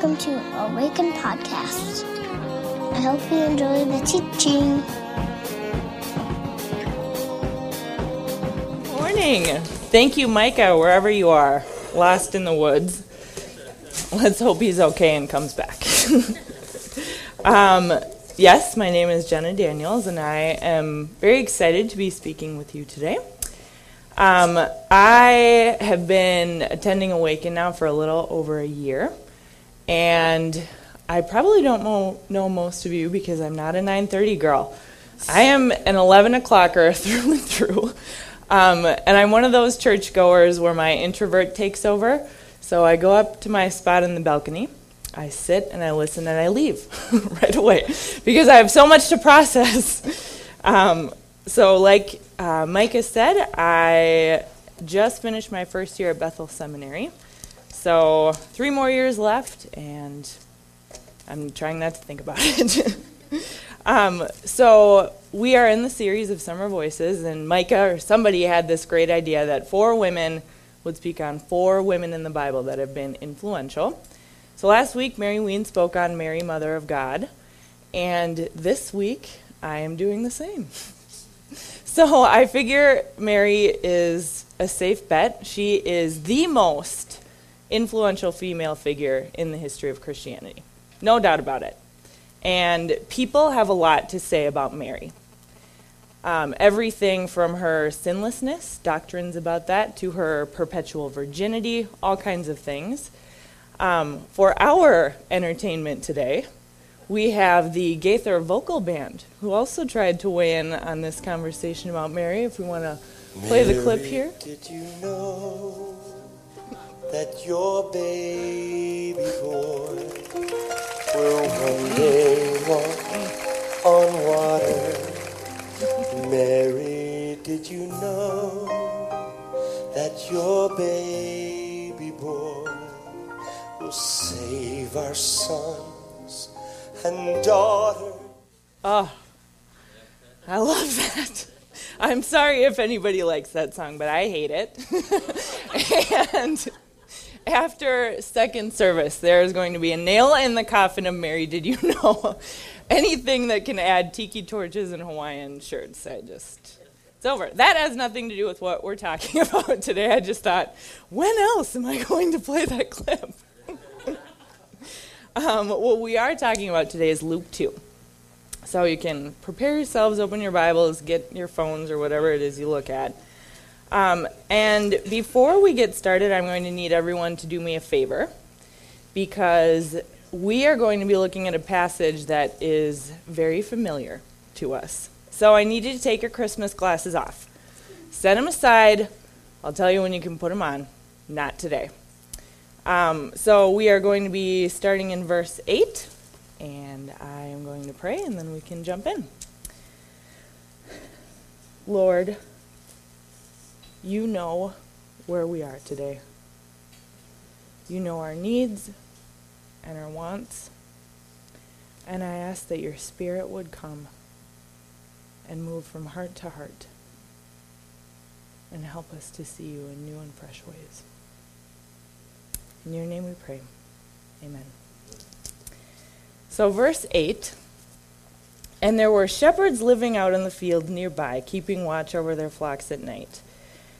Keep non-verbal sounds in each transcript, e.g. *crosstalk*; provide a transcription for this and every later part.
welcome to Awaken Podcast. I hope you enjoy the teaching. Morning. Thank you, Micah, wherever you are, lost in the woods. Let's hope he's okay and comes back. *laughs* um, yes, my name is Jenna Daniels, and I am very excited to be speaking with you today. Um, I have been attending Awaken now for a little over a year, and I probably don't mo- know most of you because I'm not a 9:30 girl. I am an 11 o'clocker *laughs* through and through, um, and I'm one of those churchgoers where my introvert takes over. So I go up to my spot in the balcony, I sit and I listen and I leave *laughs* right away because I have so much to process. *laughs* Um, so, like uh, Micah said, I just finished my first year at Bethel Seminary. So, three more years left, and I'm trying not to think about *laughs* it. um, so, we are in the series of Summer Voices, and Micah or somebody had this great idea that four women would speak on four women in the Bible that have been influential. So, last week, Mary Ween spoke on Mary, Mother of God, and this week, I am doing the same. *laughs* So I figure Mary is a safe bet. She is the most influential female figure in the history of Christianity. No doubt about it. And people have a lot to say about Mary. Um, everything from her sinlessness, doctrines about that, to her perpetual virginity, all kinds of things. Um, for our entertainment today, we have the Gaither Vocal Band, who also tried to weigh in on this conversation about Mary. If we want to play the clip here. Did you know that your baby boy will one day walk on water? Mary, did you know that your baby boy will save our sons and daughters? Oh, I love that. I'm sorry if anybody likes that song, but I hate it. *laughs* and after second service, there is going to be a nail in the coffin of Mary. Did you *laughs* know? Anything that can add tiki torches and Hawaiian shirts, I just. It's over. That has nothing to do with what we're talking *laughs* about today. I just thought, when else am I going to play that clip? *laughs* um, what we are talking about today is Luke 2. So you can prepare yourselves, open your Bibles, get your phones or whatever it is you look at. Um, and before we get started, I'm going to need everyone to do me a favor because we are going to be looking at a passage that is very familiar to us. So I need you to take your Christmas glasses off. Set them aside. I'll tell you when you can put them on. Not today. Um, so we are going to be starting in verse 8, and I am going to pray, and then we can jump in. Lord, you know where we are today. You know our needs and our wants. And I ask that your spirit would come and move from heart to heart and help us to see you in new and fresh ways. In your name we pray. Amen. So, verse 8 And there were shepherds living out in the field nearby, keeping watch over their flocks at night.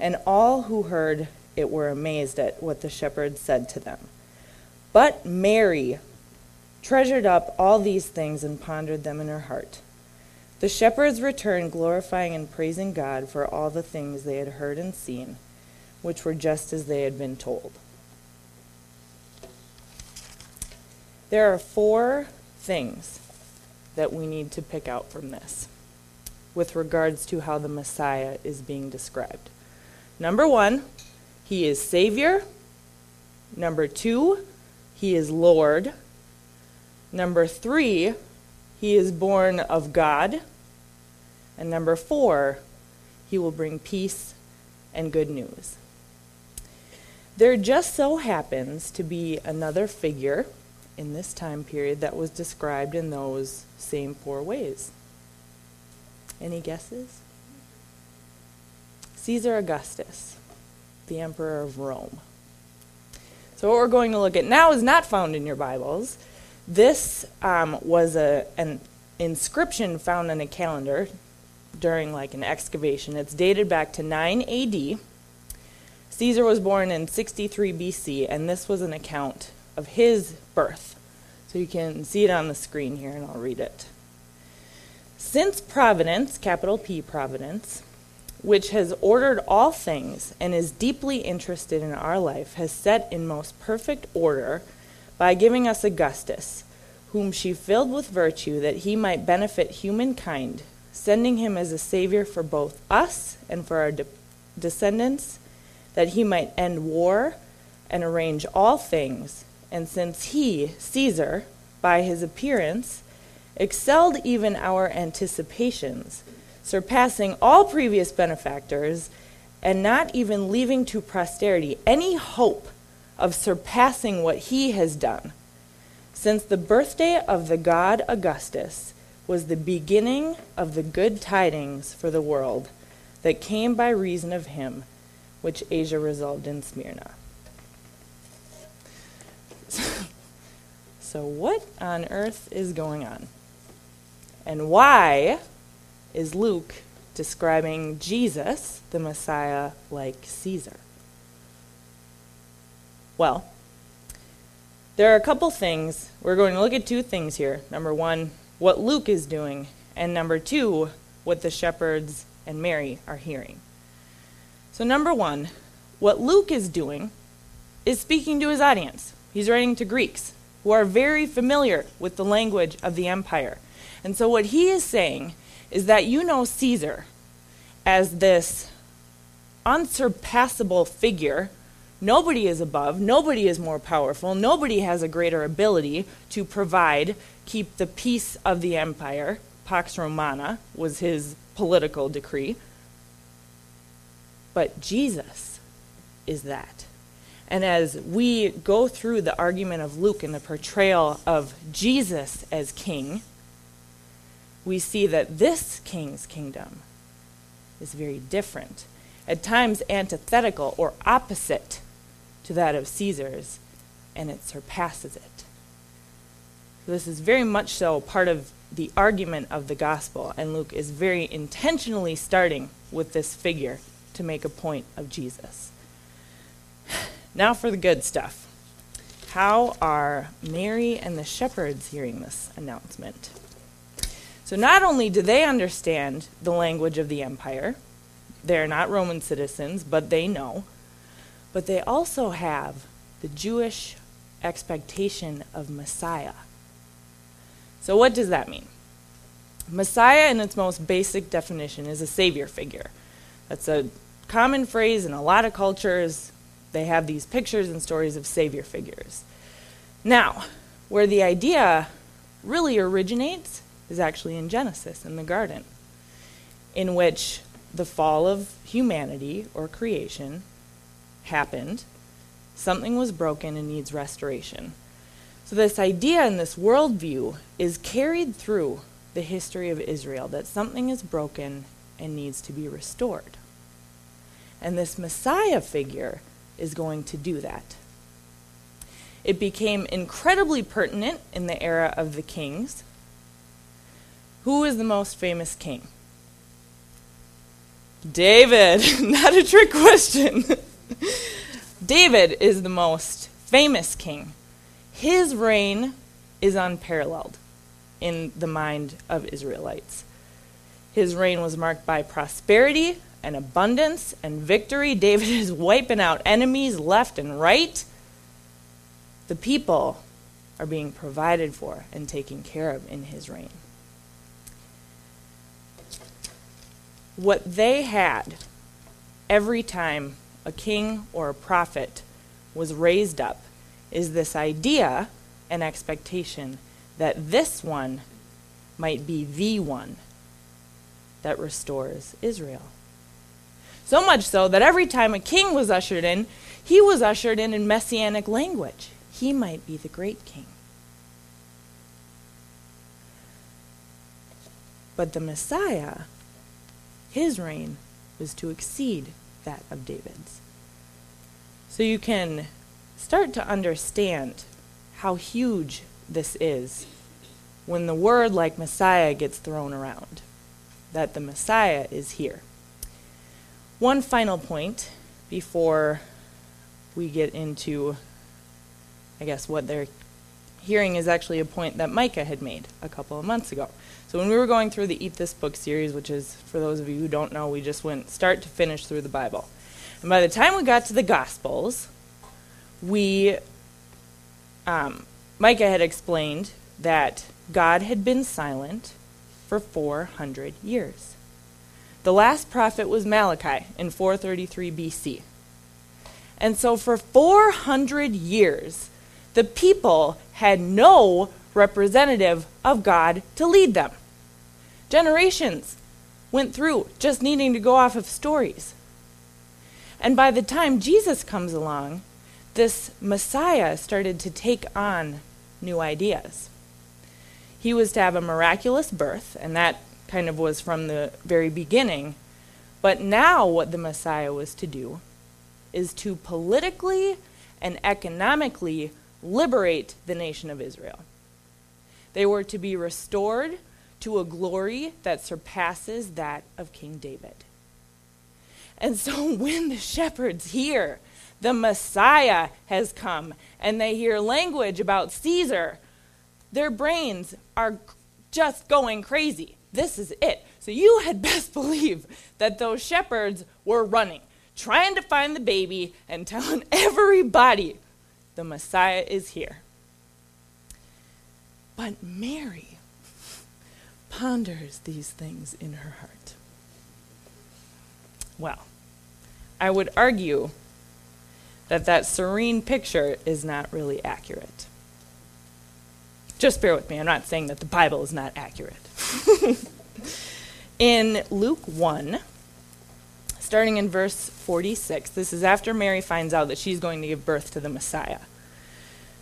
And all who heard it were amazed at what the shepherds said to them. But Mary treasured up all these things and pondered them in her heart. The shepherds returned, glorifying and praising God for all the things they had heard and seen, which were just as they had been told. There are four things that we need to pick out from this with regards to how the Messiah is being described. Number one, he is Savior. Number two, he is Lord. Number three, he is born of God. And number four, he will bring peace and good news. There just so happens to be another figure in this time period that was described in those same four ways. Any guesses? Caesar Augustus, the Emperor of Rome. So, what we're going to look at now is not found in your Bibles. This um, was a, an inscription found in a calendar during like an excavation. It's dated back to 9 AD. Caesar was born in 63 BC, and this was an account of his birth. So you can see it on the screen here, and I'll read it. Since Providence, capital P Providence, which has ordered all things and is deeply interested in our life, has set in most perfect order by giving us Augustus, whom she filled with virtue that he might benefit humankind, sending him as a savior for both us and for our de- descendants, that he might end war and arrange all things. And since he, Caesar, by his appearance, excelled even our anticipations, surpassing all previous benefactors, and not even leaving to posterity any hope of surpassing what he has done. Since the birthday of the god Augustus was the beginning of the good tidings for the world that came by reason of him, which Asia resolved in Smyrna. *laughs* so, what on earth is going on? And why is Luke describing Jesus, the Messiah, like Caesar? Well, there are a couple things. We're going to look at two things here. Number one, what Luke is doing, and number two, what the shepherds and Mary are hearing. So, number one, what Luke is doing is speaking to his audience. He's writing to Greeks who are very familiar with the language of the empire. And so, what he is saying is that you know Caesar as this unsurpassable figure. Nobody is above, nobody is more powerful, nobody has a greater ability to provide, keep the peace of the empire. Pax Romana was his political decree. But Jesus is that. And as we go through the argument of Luke and the portrayal of Jesus as king, we see that this king's kingdom is very different, at times antithetical or opposite to that of Caesar's, and it surpasses it. This is very much so part of the argument of the gospel, and Luke is very intentionally starting with this figure to make a point of Jesus. Now for the good stuff. How are Mary and the shepherds hearing this announcement? So, not only do they understand the language of the empire, they're not Roman citizens, but they know, but they also have the Jewish expectation of Messiah. So, what does that mean? Messiah, in its most basic definition, is a savior figure. That's a common phrase in a lot of cultures. They have these pictures and stories of savior figures. Now, where the idea really originates is actually in Genesis, in the garden, in which the fall of humanity or creation happened. Something was broken and needs restoration. So, this idea and this worldview is carried through the history of Israel that something is broken and needs to be restored. And this Messiah figure is going to do that. It became incredibly pertinent in the era of the kings. Who is the most famous king? David. *laughs* Not a trick question. *laughs* David is the most famous king. His reign is unparalleled in the mind of Israelites. His reign was marked by prosperity and abundance and victory. David *laughs* is wiping out enemies left and right. The people are being provided for and taken care of in his reign. What they had every time a king or a prophet was raised up is this idea and expectation that this one might be the one that restores Israel. So much so that every time a king was ushered in, he was ushered in in messianic language. He might be the great king. But the Messiah, his reign was to exceed that of David's. So you can start to understand how huge this is when the word like Messiah gets thrown around, that the Messiah is here. One final point before we get into, I guess, what they're hearing is actually a point that Micah had made a couple of months ago. So when we were going through the Eat This Book series, which is, for those of you who don't know, we just went start to finish through the Bible. And by the time we got to the Gospels, we, um, Micah had explained that God had been silent for 400 years. The last prophet was Malachi in 433 BC. And so for 400 years, the people had no representative of God to lead them. Generations went through just needing to go off of stories. And by the time Jesus comes along, this Messiah started to take on new ideas. He was to have a miraculous birth, and that kind of was from the very beginning. But now, what the Messiah was to do is to politically and economically liberate the nation of Israel. They were to be restored to a glory that surpasses that of King David. And so *laughs* when the shepherds hear the Messiah has come and they hear language about Caesar, their brains are just going crazy. This is it. So you had *laughs* best believe that those shepherds were running, trying to find the baby and telling *laughs* everybody the Messiah is here. But Mary ponders these things in her heart. Well, I would argue that that serene picture is not really accurate. Just bear with me. I'm not saying that the Bible is not accurate. *laughs* in Luke 1, starting in verse 46, this is after Mary finds out that she's going to give birth to the Messiah.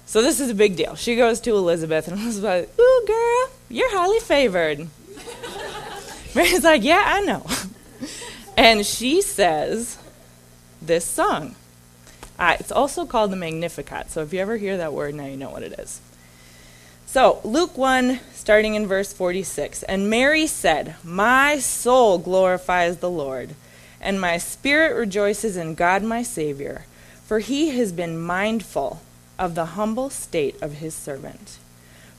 So this is a big deal. She goes to Elizabeth, and Elizabeth's like, Ooh, girl, you're highly favored. Mary's like, Yeah, I know. And she says this song. Uh, it's also called the Magnificat. So if you ever hear that word, now you know what it is. So, Luke 1, starting in verse 46. And Mary said, My soul glorifies the Lord, and my spirit rejoices in God my Savior, for he has been mindful of the humble state of his servant.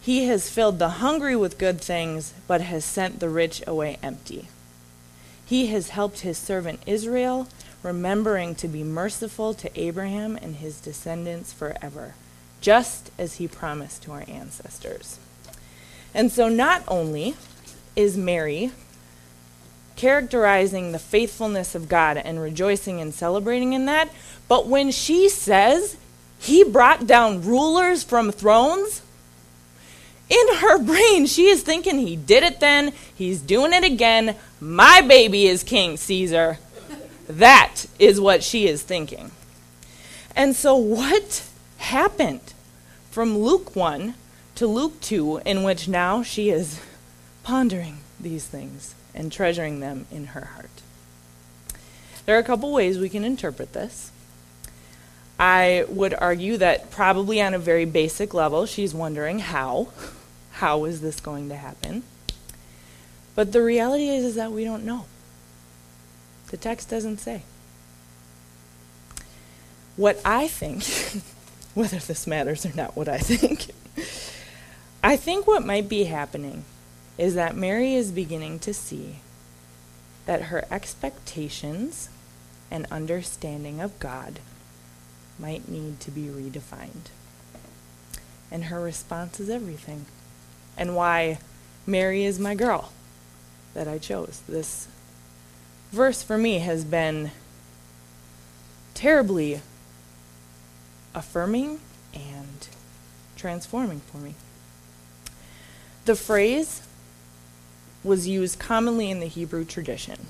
He has filled the hungry with good things, but has sent the rich away empty. He has helped his servant Israel, remembering to be merciful to Abraham and his descendants forever, just as he promised to our ancestors. And so, not only is Mary, characterizing the faithfulness of God and rejoicing and celebrating in that. But when she says he brought down rulers from thrones, in her brain, she is thinking he did it then, he's doing it again. My baby is King Caesar. That is what she is thinking. And so, what happened from Luke 1 to Luke 2, in which now she is pondering these things and treasuring them in her heart. There are a couple ways we can interpret this. I would argue that probably on a very basic level, she's wondering how. *laughs* How is this going to happen? But the reality is, is that we don't know. The text doesn't say. What I think, *laughs* whether this matters or not, what I think, *laughs* I think what might be happening is that Mary is beginning to see that her expectations and understanding of God might need to be redefined. And her response is everything. And why Mary is my girl that I chose. This verse for me has been terribly affirming and transforming for me. The phrase was used commonly in the Hebrew tradition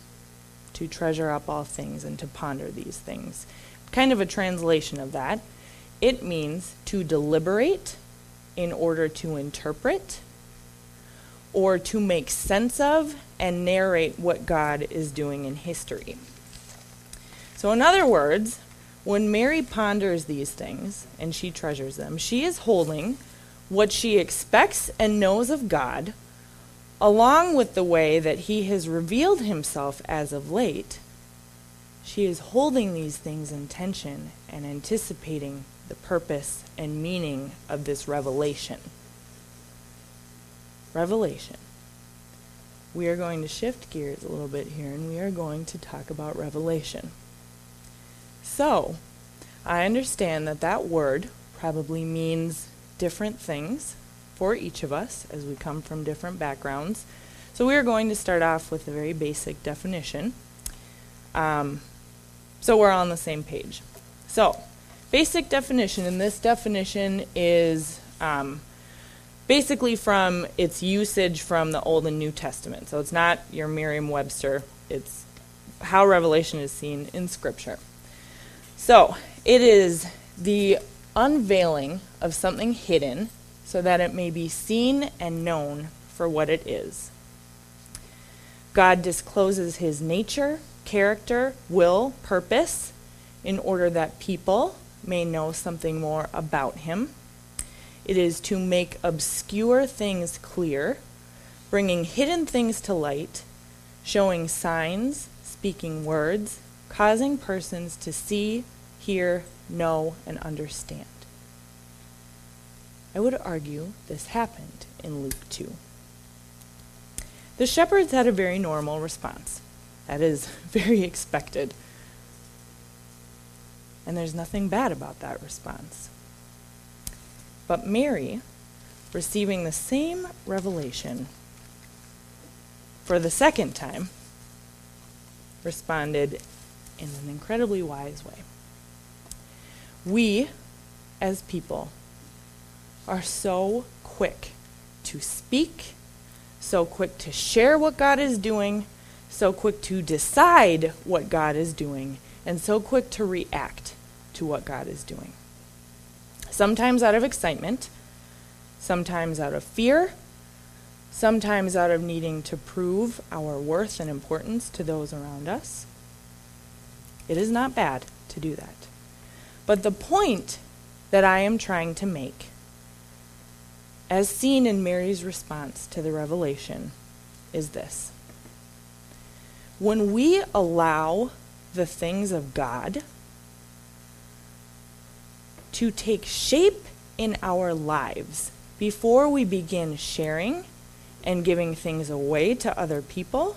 to treasure up all things and to ponder these things. Kind of a translation of that. It means to deliberate in order to interpret or to make sense of and narrate what God is doing in history. So, in other words, when Mary ponders these things and she treasures them, she is holding what she expects and knows of God, along with the way that He has revealed Himself as of late. She is holding these things in tension and anticipating the purpose and meaning of this revelation. Revelation we are going to shift gears a little bit here and we are going to talk about revelation. So, I understand that that word probably means different things for each of us as we come from different backgrounds. So, we are going to start off with a very basic definition. Um, so, we're on the same page. So, basic definition, and this definition is um, basically from its usage from the Old and New Testament. So it's not your Merriam Webster, it's how Revelation is seen in Scripture. So it is the unveiling of something hidden so that it may be seen and known for what it is. God discloses his nature, character, will, purpose in order that people may know something more about him. It is to make obscure things clear, bringing hidden things to light, showing signs, speaking words, causing persons to see, hear, know, and understand. I would argue this happened in Luke 2. The shepherds had a very normal response. That is *laughs* very expected. And there's nothing bad about that response. But Mary, receiving the same revelation for the second time, responded in an incredibly wise way. We, as people, are so quick to speak, so quick to share what God is doing, so quick to decide what God is doing, and so quick to react to what God is doing sometimes out of excitement, sometimes out of fear, sometimes out of needing to prove our worth and importance to those around us. It is not bad to do that. But the point that I am trying to make, as seen in Mary's response to the revelation, is this. When we allow the things of God, to take shape in our lives before we begin sharing and giving things away to other people,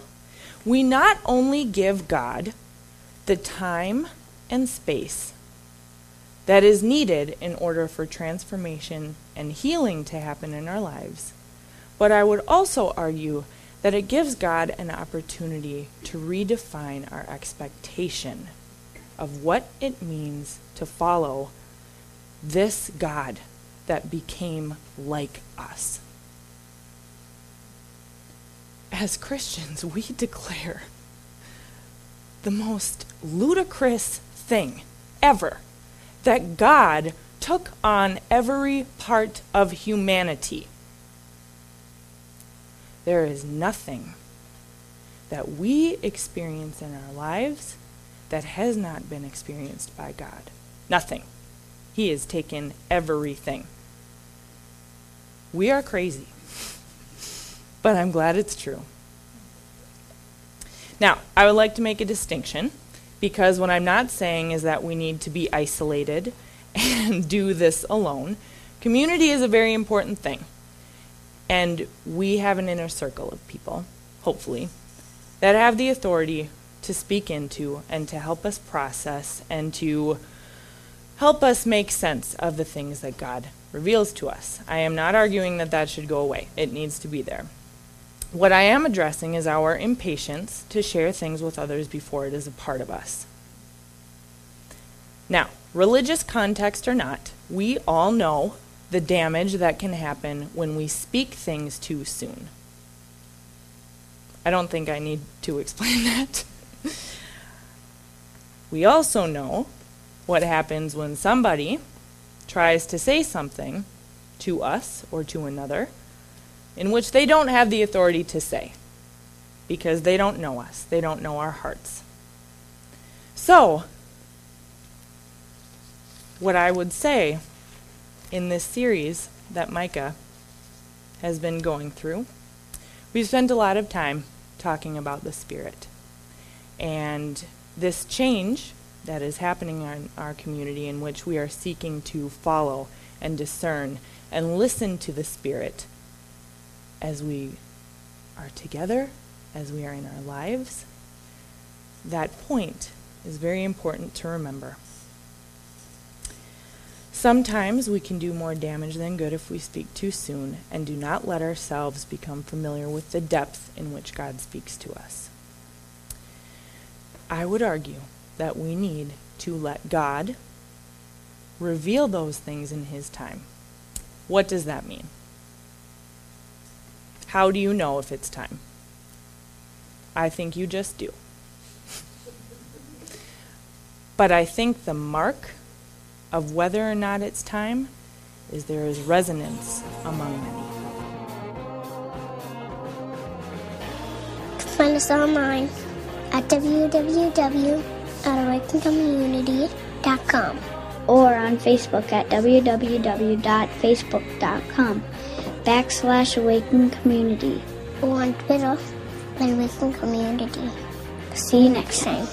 we not only give God the time and space that is needed in order for transformation and healing to happen in our lives, but I would also argue that it gives God an opportunity to redefine our expectation of what it means to follow this God that became like us. As Christians, we *laughs* declare the most ludicrous thing ever that God took on every part of humanity. There is nothing that we experience in our lives that has not been experienced by God. Nothing. He has taken everything. We are crazy, *laughs* but I'm glad it's true. Now, I would like to make a distinction because what I'm not saying is that we need to be isolated *laughs* and do this alone. Community is a very important thing. And we have an inner circle of people, hopefully, that have the authority to speak into and to help us process and to help us make sense of the things that God reveals to us. I am not arguing that that should go away, it needs to be there. What I am addressing is our impatience to share things with others before it is a part of us. Now, religious context or not, we all know the damage that can happen when we speak things too soon. I don't think I need to *laughs* explain that. we also know what happens when somebody tries to say something to us or to another in which they don't have the authority to say because they don't know us, they don't know our hearts. So, what I would say in this series that Micah has been going through, we've spent a lot of time talking about the Spirit. And this change that is happening in our community, in which we are seeking to follow and discern and listen to the Spirit as we are together, as we are in our lives, that point is very important to remember. Sometimes we can do more damage than good if we speak too soon and do not let ourselves become familiar with the depth in which God speaks to us. I would argue that we need to let God reveal those things in His time. What does that mean? How do you know if it's time? I think you just do. *laughs* but I think the mark of whether or not it's time is there is resonance among many. Find us online at www.awakencommunity.com or on Facebook at www.facebook.com backslash awaken community or on Twitter at Awaken Community. See you next time.